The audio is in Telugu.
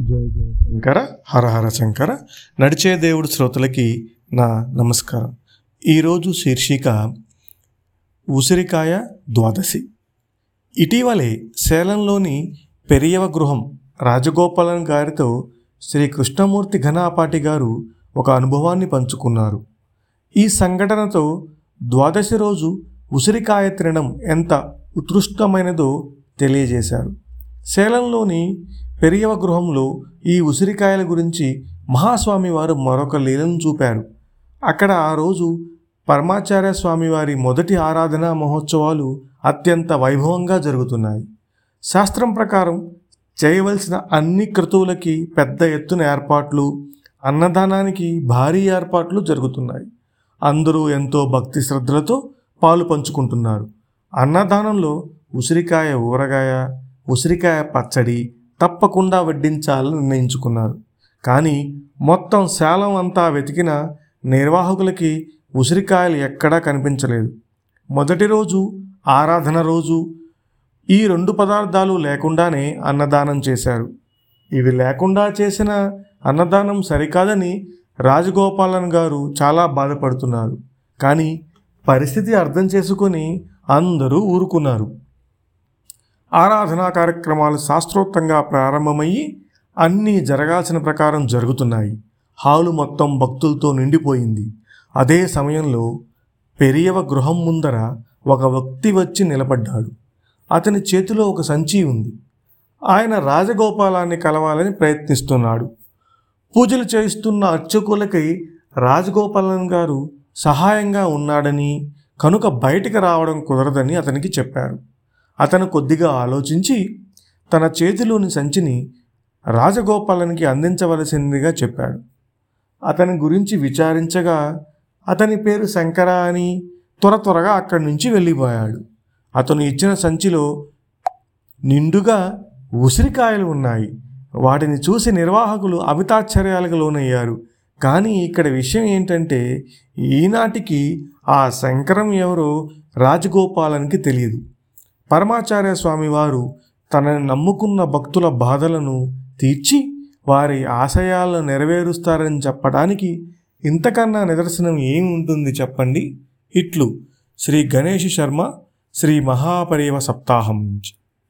జయ జయ శంకర. హర హర శంకర. నడిచే దేవుడు శ్రోతలకి నా నమస్కారం. ఈరోజు శీర్షిక ఉసిరికాయ ద్వాదశి. ఇటీవలే సేలంలోని పెరియవ గృహం రాజగోపాలన్ గారితో శ్రీ కృష్ణమూర్తి ఘనాపాటి గారు ఒక అనుభవాన్ని పంచుకున్నారు. ఈ సంఘటనతో ద్వాదశి రోజు ఉసిరికాయ తినడం ఎంత ఉత్కృష్టమైనదో తెలియజేశారు. సేలంలోని పెరియవ గృహంలో ఈ ఉసిరికాయల గురించి మహాస్వామి వారు మరొక లీలను చూపారు. అక్కడ ఆ రోజు పరమాచార్య స్వామి వారి మొదటి ఆరాధనా మహోత్సవాలు అత్యంత వైభవంగా జరుగుతున్నాయి. శాస్త్రం ప్రకారం చేయవలసిన అన్ని క్రతువులకి పెద్ద ఎత్తున ఏర్పాట్లు అన్నదానానికి భారీ ఏర్పాట్లు జరుగుతున్నాయి. అందరూ ఎంతో భక్తి శ్రద్ధలతో పాలు పంచుకుంటున్నారు. అన్నదానంలో ఉసిరికాయ ఊరగాయ ఉసిరికాయ పచ్చడి తప్పకుండా వడ్డించాలని నిర్ణయించుకున్నారు. కానీ మొత్తం శాలం అంతా వెతికిన నిర్వాహకులకి ఉసిరికాయలు ఎక్కడా కనిపించలేదు. మొదటి రోజు ఆరాధన రోజు ఈ రెండు పదార్థాలు లేకుండానే అన్నదానం చేశారు. ఇవి లేకుండా చేసిన అన్నదానం సరికాదని రాజగోపాలన్ గారు చాలా బాధపడుతున్నారు. కానీ పరిస్థితి అర్థం చేసుకొని అందరూ ఊరుకున్నారు. ఆరాధనా కార్యక్రమాలు శాస్త్రోక్తంగా ప్రారంభమయ్యి అన్నీ జరగాల్సిన ప్రకారం జరుగుతున్నాయి. హాలు మొత్తం భక్తులతో నిండిపోయింది. అదే సమయంలో పెరియవ గృహం ముందర ఒక వ్యక్తి వచ్చి నిలబడ్డాడు. అతని చేతిలో ఒక సంచి ఉంది. ఆయన రాజగోపాలాన్ని కలవాలని ప్రయత్నిస్తున్నాడు. పూజలు చేయిస్తున్న అర్చకులకి రాజగోపాలన్ గారు సహాయంగా ఉన్నాడని కనుక బయటికి రావడం కుదరదని అతనికి చెప్పారు. అతను కొద్దిగా ఆలోచించి తన చేతిలోని సంచిని రాజగోపాలనికి అందించవలసిందిగా చెప్పాడు. అతని గురించి విచారించగా అతని పేరు శంకర అని త్వర త్వరగా అక్కడి నుంచి వెళ్ళిపోయాడు. అతను ఇచ్చిన సంచిలో నిండుగా ఉసిరికాయలు ఉన్నాయి. వాటిని చూసి నిర్వాహకులు అమితాశ్చర్యాలకు లోనయ్యారు. కానీ ఇక్కడ విషయం ఏంటంటే ఈనాటికి ఆ శంకరం ఎవరో రాజగోపాలనికి తెలియదు. పరమాచార్య స్వామి వారు తనని నమ్ముకున్న భక్తుల బాధలను తీర్చి వారి ఆశయాలను నెరవేరుస్తారని చెప్పడానికి ఇంతకన్నా నిదర్శనం ఏమి ఉంటుంది చెప్పండి. ఇట్లు శ్రీ గణేష్ శర్మ శ్రీ మహాపరేవ సప్తాహం నుంచి.